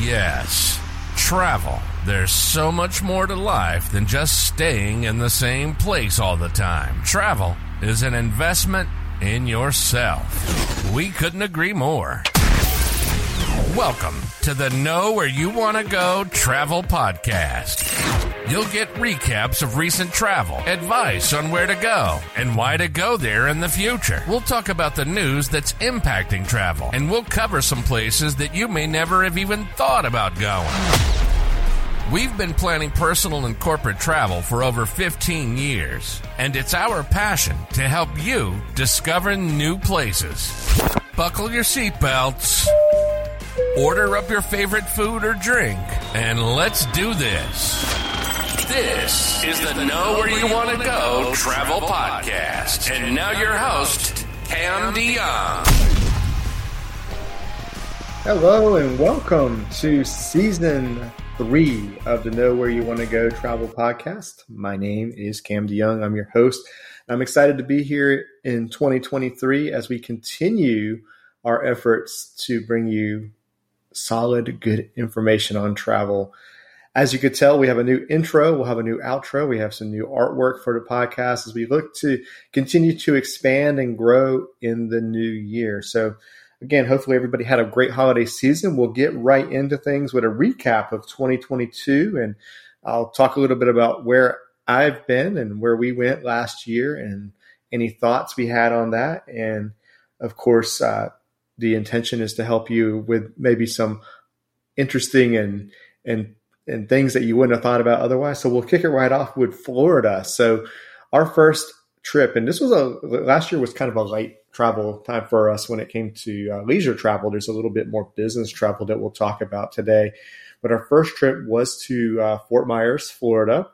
yes. Travel. There's so much more to life than just staying in the same place all the time. Travel is an investment in yourself. We couldn't agree more. Welcome to the Know Where You Want to Go Travel Podcast. You'll get recaps of recent travel, advice on where to go, and why to go there in the future. We'll talk about the news that's impacting travel, and we'll cover some places that you may never have even thought about going. We've been planning personal and corporate travel for over 15 years, and it's our passion to help you discover new places. Buckle your seatbelts, order up your favorite food or drink, and let's do this. This is the Know Where You Want to Go Travel Podcast. And now your host, Cam DeYoung. Hello and welcome to season three of the Know Where You Want to Go Travel Podcast. My name is Cam DeYoung. I'm your host. I'm excited to be here in 2023 as we continue our efforts to bring you solid, good information on travel. As you could tell, we have a new intro, we'll have a new outro, we have some new artwork for the podcast as we look to continue to expand and grow in the new year. So, again, hopefully everybody had a great holiday season. We'll get right into things with a recap of 2022, and I'll talk a little bit about where I've been and where we went last year and any thoughts we had on that. And of course, uh, the intention is to help you with maybe some interesting and and and things that you wouldn't have thought about otherwise. So we'll kick it right off with Florida. So our first trip, and this was a last year was kind of a light travel time for us when it came to uh, leisure travel. There's a little bit more business travel that we'll talk about today. But our first trip was to uh, Fort Myers, Florida,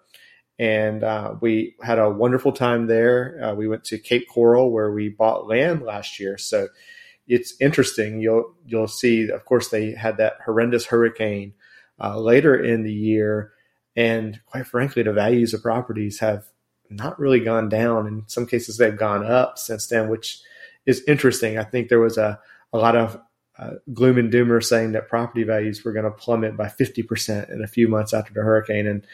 and uh, we had a wonderful time there. Uh, we went to Cape Coral where we bought land last year. So it's interesting. You'll you'll see. Of course, they had that horrendous hurricane uh, later in the year, and quite frankly, the values of properties have not really gone down. In some cases, they've gone up since then, which is interesting. I think there was a a lot of uh, gloom and doomer saying that property values were going to plummet by 50% in a few months after the hurricane. And,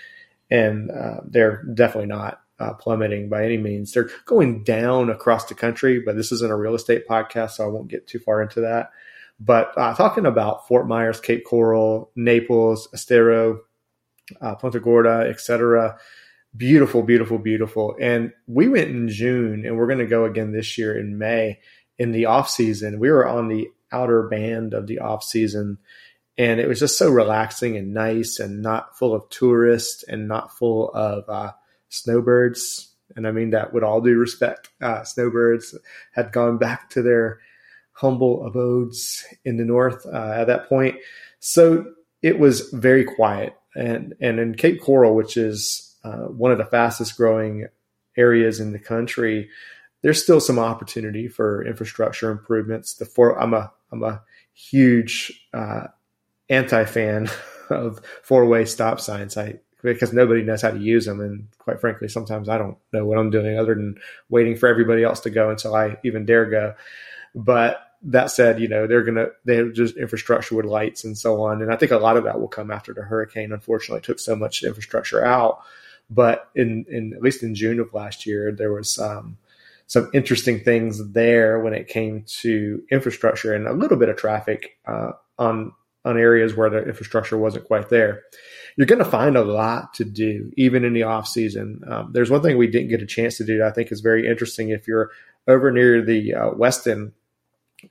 and uh, they're definitely not uh, plummeting by any means. They're going down across the country, but this isn't a real estate podcast, so I won't get too far into that. But uh, talking about Fort Myers, Cape Coral, Naples, Estero, uh, Punta Gorda, etc. Beautiful, beautiful, beautiful. And we went in June, and we're going to go again this year in May in the off season. We were on the outer band of the off season, and it was just so relaxing and nice, and not full of tourists, and not full of uh, snowbirds. And I mean that with all due respect. Uh, snowbirds had gone back to their humble abodes in the north uh, at that point. So it was very quiet. And, and in Cape Coral, which is uh, one of the fastest growing areas in the country, there's still some opportunity for infrastructure improvements. The four, I'm a I'm a huge uh, anti fan of four way stop signs. I because nobody knows how to use them. And quite frankly, sometimes I don't know what I'm doing other than waiting for everybody else to go until I even dare go. But that said, you know, they're going to, they have just infrastructure with lights and so on. And I think a lot of that will come after the hurricane, unfortunately, took so much infrastructure out. But in, in at least in June of last year, there was, um, some interesting things there when it came to infrastructure and a little bit of traffic uh, on on areas where the infrastructure wasn't quite there you're going to find a lot to do even in the off season. Um, there's one thing we didn't get a chance to do I think is very interesting. If you're over near the uh, Westin, uh,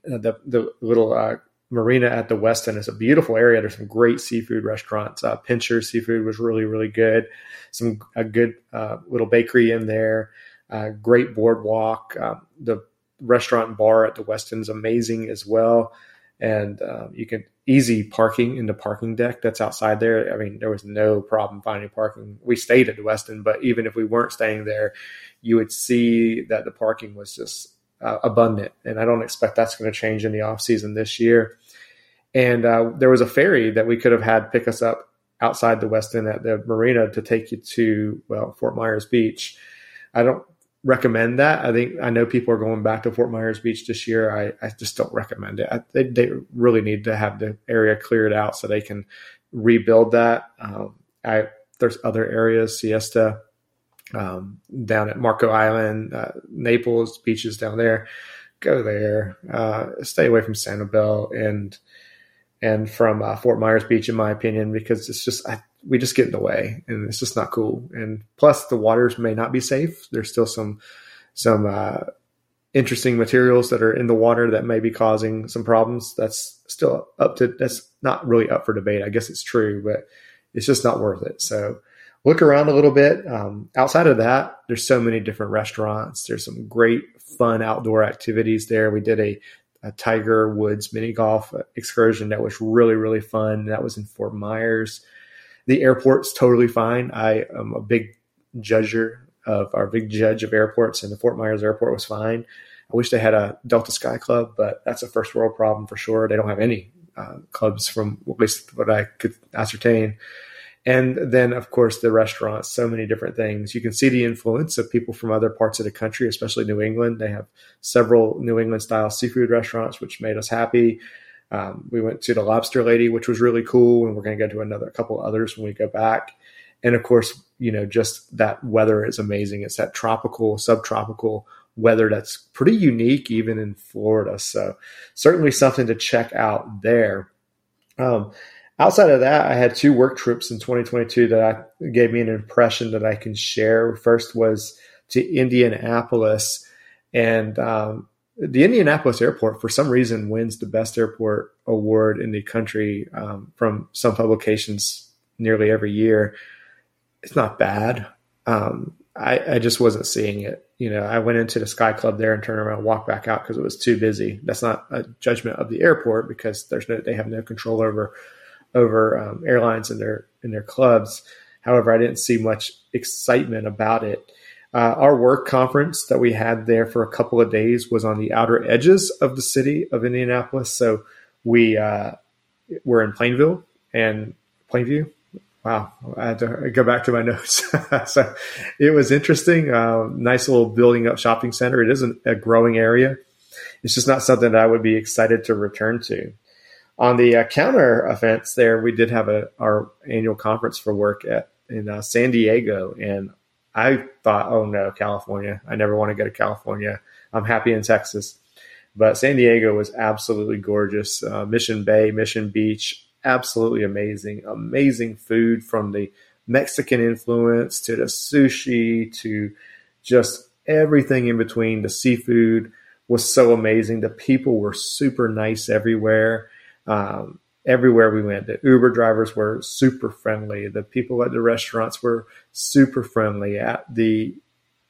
the the little uh, marina at the Westin is a beautiful area. There's some great seafood restaurants. Uh, Pincher Seafood was really really good. Some a good uh, little bakery in there. Uh, great boardwalk. Um, the restaurant and bar at the Westin is amazing as well and um, you can easy parking in the parking deck that's outside there. I mean, there was no problem finding parking. We stayed at the Westin, but even if we weren't staying there, you would see that the parking was just uh, abundant. And I don't expect that's going to change in the off season this year. And uh, there was a ferry that we could have had pick us up outside the Westin at the marina to take you to well Fort Myers Beach. I don't recommend that. I think I know people are going back to Fort Myers Beach this year. I, I just don't recommend it. I, they, they really need to have the area cleared out so they can rebuild that. Um, I there's other areas, Siesta, um, down at Marco Island, uh, Naples beaches down there. Go there. Uh, stay away from Sanibel and and from uh, Fort Myers Beach, in my opinion, because it's just I, we just get in the way, and it's just not cool. And plus, the waters may not be safe. There's still some some uh, interesting materials that are in the water that may be causing some problems. That's still up to that's not really up for debate. I guess it's true, but it's just not worth it. So look around a little bit. Um, outside of that, there's so many different restaurants. There's some great fun outdoor activities there. We did a, a Tiger Woods mini golf excursion that was really, really fun. That was in Fort Myers. The airport's totally fine. I am a big judger of our big judge of airports, and the Fort Myers airport was fine. I wish they had a Delta Sky Club, but that's a first world problem for sure. They don't have any uh, clubs from at least what I could ascertain. And then, of course, the restaurants, so many different things. You can see the influence of people from other parts of the country, especially New England. They have several New England style seafood restaurants, which made us happy. Um, we went to the Lobster Lady, which was really cool, and we're going to go to another couple others when we go back. And of course, you know, just that weather is amazing. It's that tropical, subtropical weather that's pretty unique, even in Florida. So certainly something to check out there. Um, outside of that, I had two work trips in 2022 that I, gave me an impression that I can share. First was to Indianapolis, and um, the Indianapolis airport, for some reason, wins the best airport award in the country um, from some publications nearly every year. It's not bad. Um, I, I, just wasn't seeing it. You know, I went into the Sky Club there and turned around and walked back out because it was too busy. That's not a judgment of the airport because there's no, they have no control over over um, airlines and their in their clubs. However, I didn't see much excitement about it. Uh, our work conference that we had there for a couple of days was on the outer edges of the city of Indianapolis. So we uh, were in Plainville and Plainview. Wow, I had to go back to my notes. so it was interesting. Uh, nice little building up shopping center. It is an, a growing area. It's just not something that I would be excited to return to. On the uh, counter offense there we did have a our annual conference for work at in uh, San Diego, and I thought, oh no, California. I never want to go to California. I'm happy in Texas. But San Diego was absolutely gorgeous. Uh, Mission Bay, Mission Beach, absolutely amazing. Amazing food from the Mexican influence to the sushi to just everything in between. The seafood was so amazing. The people were super nice everywhere. Um, everywhere we went. The Uber drivers were super friendly. The people at the restaurants were super friendly at the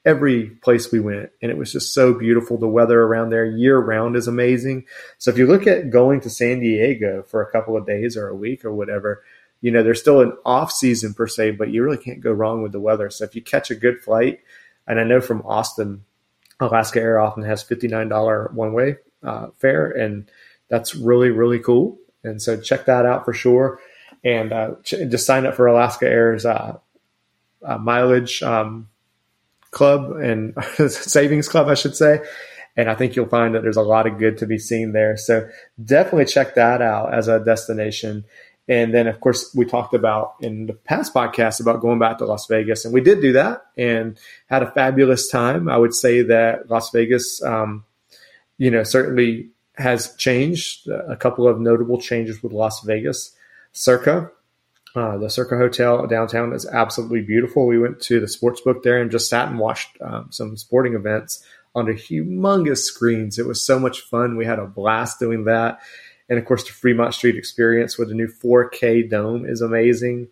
every place we went. And it was just so beautiful. The weather around there year round is amazing. So if you look at going to San Diego for a couple of days or a week or whatever, you know, there's still an off season per se, but you really can't go wrong with the weather. So if you catch a good flight, and I know from Austin, Alaska Air often has $59 one way uh, fare, and that's really, really cool. And so check that out for sure. And uh, just sign up for Alaska Air's uh, uh, mileage um, club and savings club, I should say. And I think you'll find that there's a lot of good to be seen there. So definitely check that out as a destination. And then, of course, we talked about in the past podcast about going back to Las Vegas, and we did do that and had a fabulous time. I would say that Las Vegas, um, you know, certainly has changed. A couple of notable changes with Las Vegas. Circa, uh, the Circa Hotel downtown is absolutely beautiful. We went to the sports book there and just sat and watched um, some sporting events the humongous screens. It was so much fun. We had a blast doing that. And of course, the Fremont Street experience with the new 4K dome is amazing.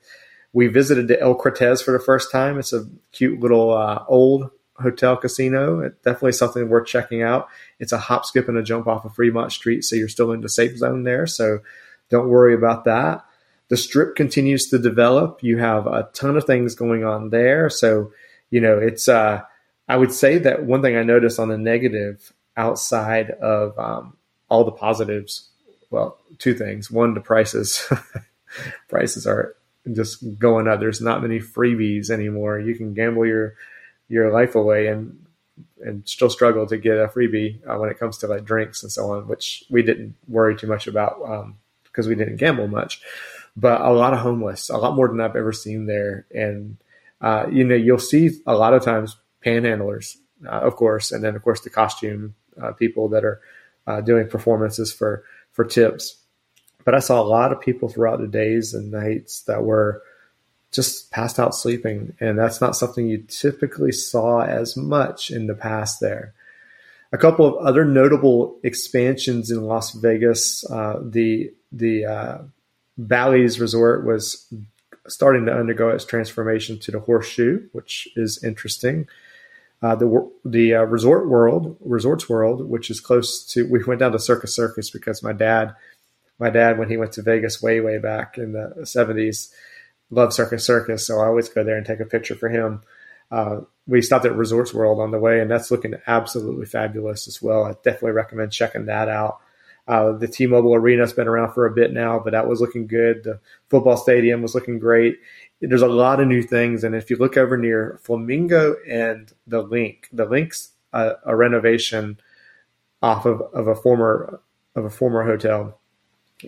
We visited the El Cortez for the first time. It's a cute little uh, old hotel casino. It's definitely something worth checking out. It's a hop, skip, and a jump off of Fremont Street, so you're still in the safe zone there. So don't worry about that. The strip continues to develop. You have a ton of things going on there. So, you know, it's, uh, I would say that one thing I noticed on the negative outside of um, all the positives, well, two things. One, the prices. prices are just going up. There's not many freebies anymore. You can gamble your your life away and and still struggle to get a freebie uh, when it comes to like drinks and so on, which we didn't worry too much about because um, we didn't gamble much. But a lot of homeless, a lot more than I've ever seen there, and uh, you know you'll see a lot of times panhandlers, uh, of course, and then of course the costume uh, people that are uh, doing performances for for tips. But I saw a lot of people throughout the days and nights that were just passed out sleeping. And that's not something you typically saw as much in the past there. A couple of other notable expansions in Las Vegas. Uh, the the uh, Bally's Resort was starting to undergo its transformation to the Horseshoe, which is interesting. Uh, the the uh, Resort World, Resorts World, which is close to. We went down to Circus Circus because my dad, my dad, when he went to Vegas way way back in the seventies, love Circus Circus, so I always go there and take a picture for him. Uh, we stopped at Resorts World on the way, and that's looking absolutely fabulous as well. I definitely recommend checking that out. Uh, the T-Mobile Arena's been around for a bit now, but that was looking good. The football stadium was looking great. There's a lot of new things, and if you look over near Flamingo and the LINQ, the LINQ's uh, a renovation off of, of a former of a former hotel,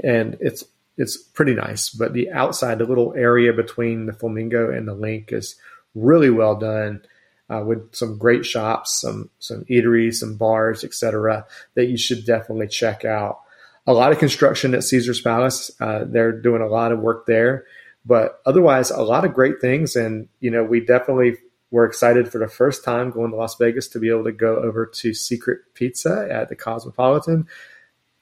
and it's it's pretty nice. But the outside, the little area between the Flamingo and the LINQ is really well done. Uh, with some great shops, some some eateries, some bars, etc. That you should definitely check out. A lot of construction at Caesar's Palace. Uh, they're doing a lot of work there, but otherwise, a lot of great things. And you know, we definitely were excited for the first time going to Las Vegas to be able to go over to Secret Pizza at the Cosmopolitan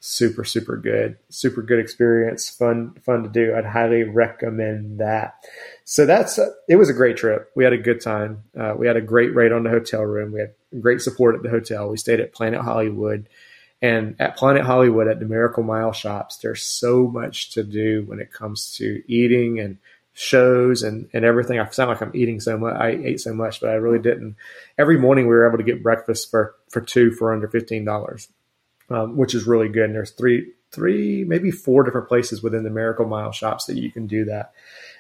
super super good. Super good experience. Fun fun to do. I'd highly recommend that. So that's it was a great trip. We had a good time. Uh, we had a great rate on the hotel room. We had great support at the hotel. We stayed at planet hollywood. And at planet hollywood at the miracle mile shops there's so much to do when it comes to eating and shows and, and everything. I sound like i'm eating so much i ate so much but i really didn't. Every morning we were able to get breakfast for for two for under $15 um, which is really good. And there's three, three, maybe four different places within the Miracle Mile shops that you can do that.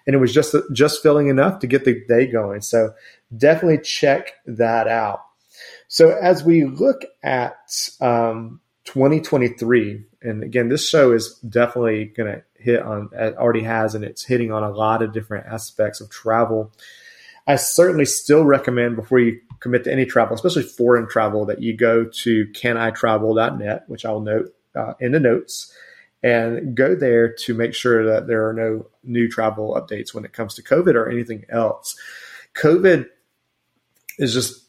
And it was just just filling enough to get the day going. So definitely check that out. So as we look at um, 2023, and again, this show is definitely going to hit on, it already has, and it's hitting on a lot of different aspects of travel. I certainly still recommend before you commit to any travel, especially foreign travel, that you go to canitravel.net, which I'll note uh, in the notes, and go there to make sure that there are no new travel updates when it comes to COVID or anything else. COVID is just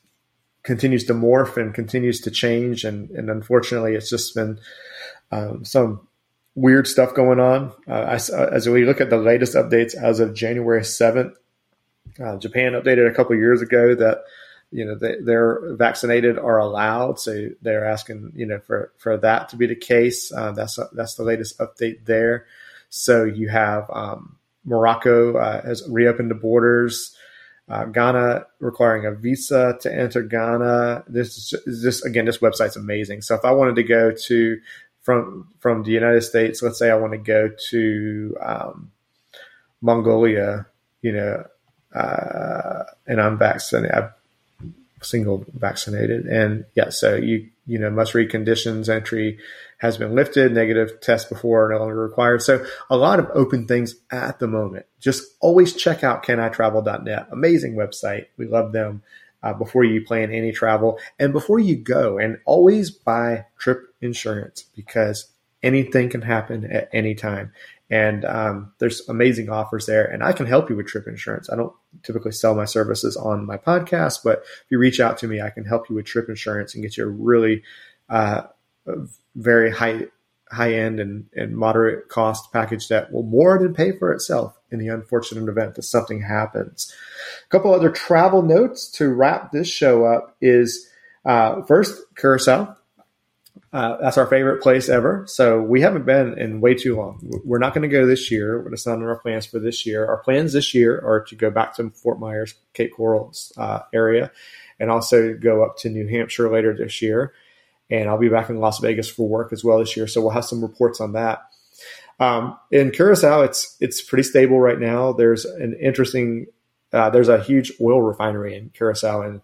continues to morph and continues to change, and, and unfortunately, it's just been um, some weird stuff going on. Uh, I, as we look at the latest updates as of January 7th, uh, Japan updated a couple years ago that you know they, they're vaccinated are allowed, so they're asking you know for for that to be the case. Uh, that's that's the latest update there. So you have um, Morocco uh, has reopened the borders. Uh, Ghana requiring a visa to enter Ghana. This is this again. This website's amazing. So if I wanted to go to from from the United States, let's say I want to go to um, Mongolia, you know, uh, and I'm vaccinated. I'm single vaccinated, and yeah, so you you know must read conditions. Entry has been lifted. Negative test before no longer required. So a lot of open things at the moment. Just always check out canitravel.net. Amazing website. We love them. Uh, before you plan any travel and before you go, and always buy trip insurance because anything can happen at any time. And um, there's amazing offers there. And I can help you with trip insurance. I don't typically sell my services on my podcast, but if you reach out to me, I can help you with trip insurance and get you a really uh, very high high end and, and moderate cost package that will more than pay for itself in the unfortunate event that something happens. A couple other travel notes to wrap this show up is uh, first Curacao. Uh, that's our favorite place ever. So we haven't been in way too long. We're not going to go this year. It's not in our plans for this year. Our plans this year are to go back to Fort Myers, Cape Coral uh, area, and also go up to New Hampshire later this year. And I'll be back in Las Vegas for work as well this year. So we'll have some reports on that. Um, in Curacao, it's it's pretty stable right now. There's an interesting, uh, there's a huge oil refinery in Curacao, and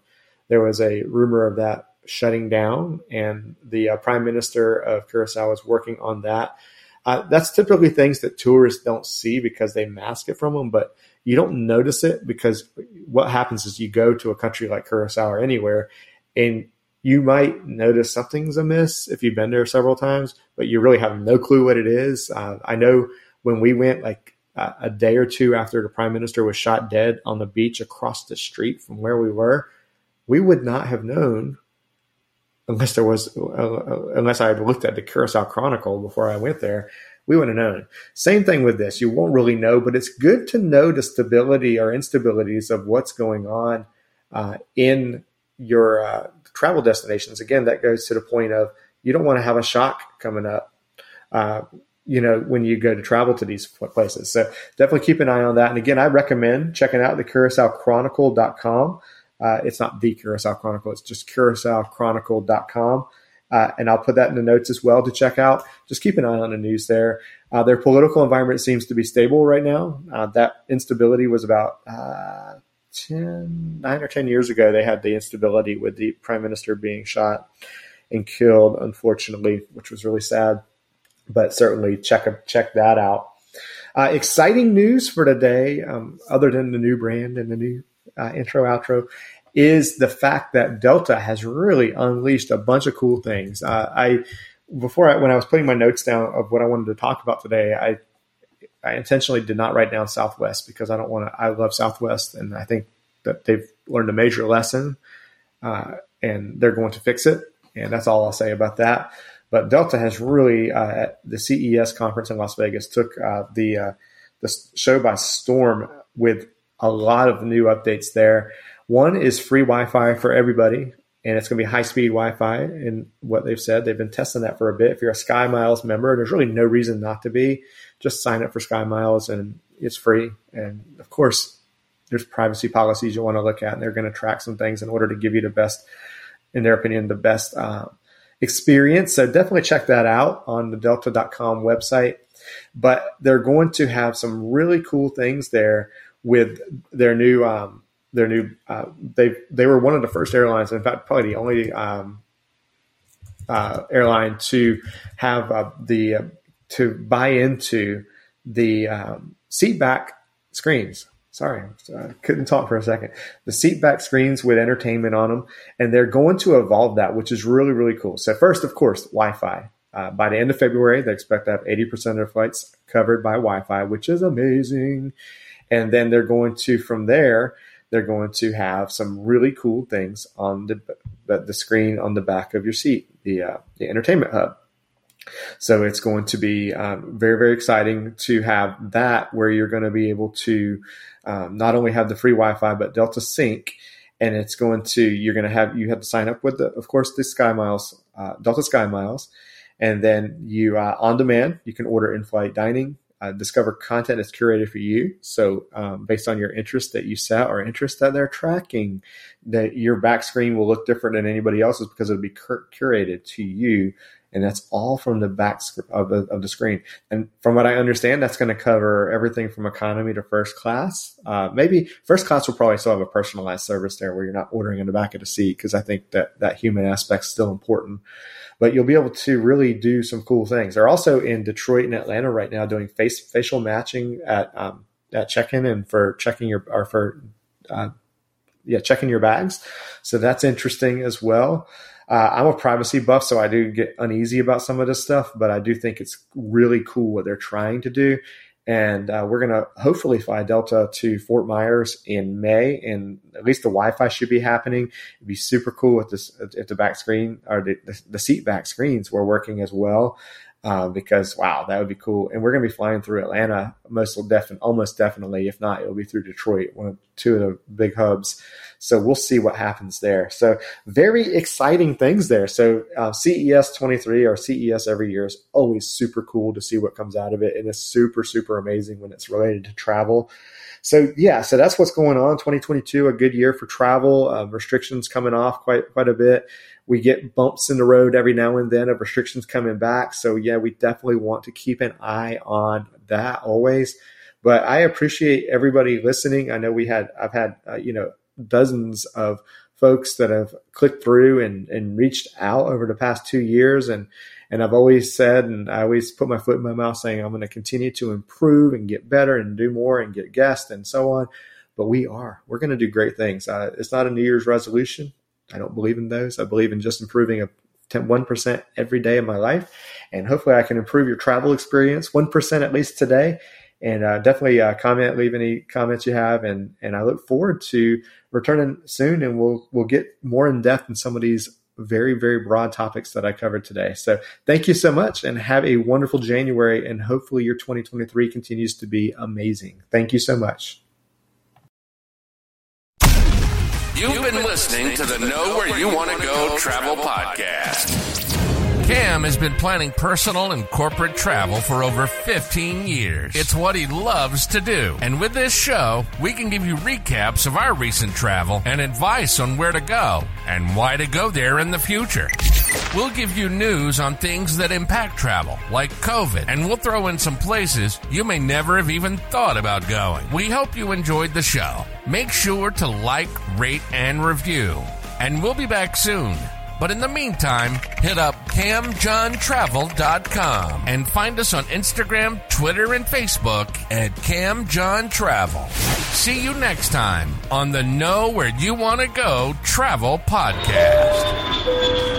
there was a rumor of that shutting down, and the uh, prime minister of Curacao is working on that. Uh, that's typically things that tourists don't see because they mask it from them, but you don't notice it because what happens is you go to a country like Curacao or anywhere, and you might notice something's amiss if you've been there several times, but you really have no clue what it is. Uh, I know when we went, like uh, a day or two after the prime minister was shot dead on the beach across the street from where we were, we would not have known unless there was uh, unless I had looked at the Curacao Chronicle before I went there, we wouldn't have known. Same thing with this. You won't really know, but it's good to know the stability or instabilities of what's going on uh, in your uh, travel destinations. Again, that goes to the point of you don't want to have a shock coming up. Uh, you know, when you go to travel to these places. So definitely keep an eye on that. And again, I recommend checking out the CuraçaoChronicle.com. Uh, it's not the Curacao Chronicle, it's just CuraçaoChronicle.com. Uh, and I'll put that in the notes as well to check out. Just keep an eye on the news there. Uh, their political environment seems to be stable right now. Uh, that instability was about uh, 10, nine or 10 years ago. They had the instability with the prime minister being shot and killed, unfortunately, which was really sad. But certainly check, check that out. Uh, exciting news for today, um, other than the new brand and the new uh, intro outro is the fact that Delta has really unleashed a bunch of cool things. Uh, I before I, when I was putting my notes down of what I wanted to talk about today, I I intentionally did not write down Southwest because I don't want to. I love Southwest, and I think that they've learned a major lesson, uh, and they're going to fix it. And that's all I'll say about that. But Delta has really uh, at the CES conference in Las Vegas took uh, the uh, the show by storm with a lot of new updates there. One is free Wi-Fi for everybody, and it's going to be high-speed Wi-Fi. And what they've said, they've been testing that for a bit. If you're a Sky Miles member, there's really no reason not to be. Just sign up for Sky Miles, and it's free. And of course, there's privacy policies you want to look at, and they're going to track some things in order to give you the best, in their opinion, the best uh, experience. So definitely check that out on the Delta.com website. But they're going to have some really cool things there with their new um, their new uh, they they were one of the first airlines, in fact, probably the only um, uh, airline to have uh, the uh, to buy into the um, seat back screens. Sorry, I couldn't talk for a second. The seat back screens with entertainment on them, and they're going to evolve that, which is really really cool. So first, of course, Wi-Fi. Uh, by the end of February, they expect to have 80% of their flights covered by Wi-Fi, which is amazing. And then they're going to, from there, they're going to have some really cool things on the the screen on the back of your seat, the uh, the entertainment hub. So it's going to be um, very very exciting to have that where you're going to be able to um, not only have the free Wi-Fi but Delta Sync, and it's going to you're going to have you have to sign up with the of course the Sky Miles uh, Delta Sky Miles, and then you uh, on demand you can order in-flight dining uh, discover content that's curated for you. So, um, based on your interest that you set or interest that they're tracking, that your back screen will look different than anybody else's because it'll be cur- curated to you. And that's all from the back of the, of the screen. And from what I understand, that's going to cover everything from economy to first class. Uh, maybe first class will probably still have a personalized service there where you're not ordering in the back of the seat because I think that that human aspect is still important but you'll be able to really do some cool things. They're also in Detroit and Atlanta right now doing face facial matching at um, at check-in and for checking your or for uh, yeah checking your bags. So that's interesting as well. Uh, I'm a privacy buff, so I do get uneasy about some of this stuff, but I do think it's really cool what they're trying to do. And uh, we're going to hopefully fly Delta to Fort Myers in May, and at least the Wi-Fi should be happening. It'd be super cool if this if the back screen or the, the, the seat back screens were working as well uh, because wow, that would be cool. And we're going to be flying through Atlanta, most definitely, almost definitely. If not, it'll be through Detroit, one of two of the big hubs. So we'll see what happens there. So very exciting things there. So uh, CES 23 or CES every year is always super cool to see what comes out of it, and it's super super amazing when it's related to travel. So yeah, so that's what's going on. 2022, a good year for travel. Um, restrictions coming off quite quite a bit. We get bumps in the road every now and then of restrictions coming back. So yeah, we definitely want to keep an eye on that always. But I appreciate everybody listening. I know we had I've had uh, you know dozens of folks that have clicked through and, and reached out over the past two years. And, and I've always said, and I always put my foot in my mouth saying, I'm going to continue to improve and get better and do more and get guests and so on. But we are, we're going to do great things. Uh, it's not a New Year's resolution. I don't believe in those. I believe in just improving a 10, 1% every day of my life. And hopefully I can improve your travel experience 1% at least today. And uh, definitely uh, comment, leave any comments you have. And, and I look forward to returning soon and we'll, we'll get more in depth in some of these very, very broad topics that I covered today. So thank you so much and have a wonderful January. And hopefully your 2023 continues to be amazing. Thank you so much. You've been listening to the Know Where You Want to Go Travel Podcast. Cam has been planning personal and corporate travel for over 15 years. It's what he loves to do. And with this show, we can give you recaps of our recent travel and advice on where to go and why to go there in the future. We'll give you news on things that impact travel, like COVID, and we'll throw in some places you may never have even thought about going. We hope you enjoyed the show. Make sure to like, rate, and review. And we'll be back soon. But in the meantime, hit up camjohntravel.com and find us on Instagram, Twitter, and Facebook at camjohntravel. See you next time on the Know Where You Want to Go Travel Podcast.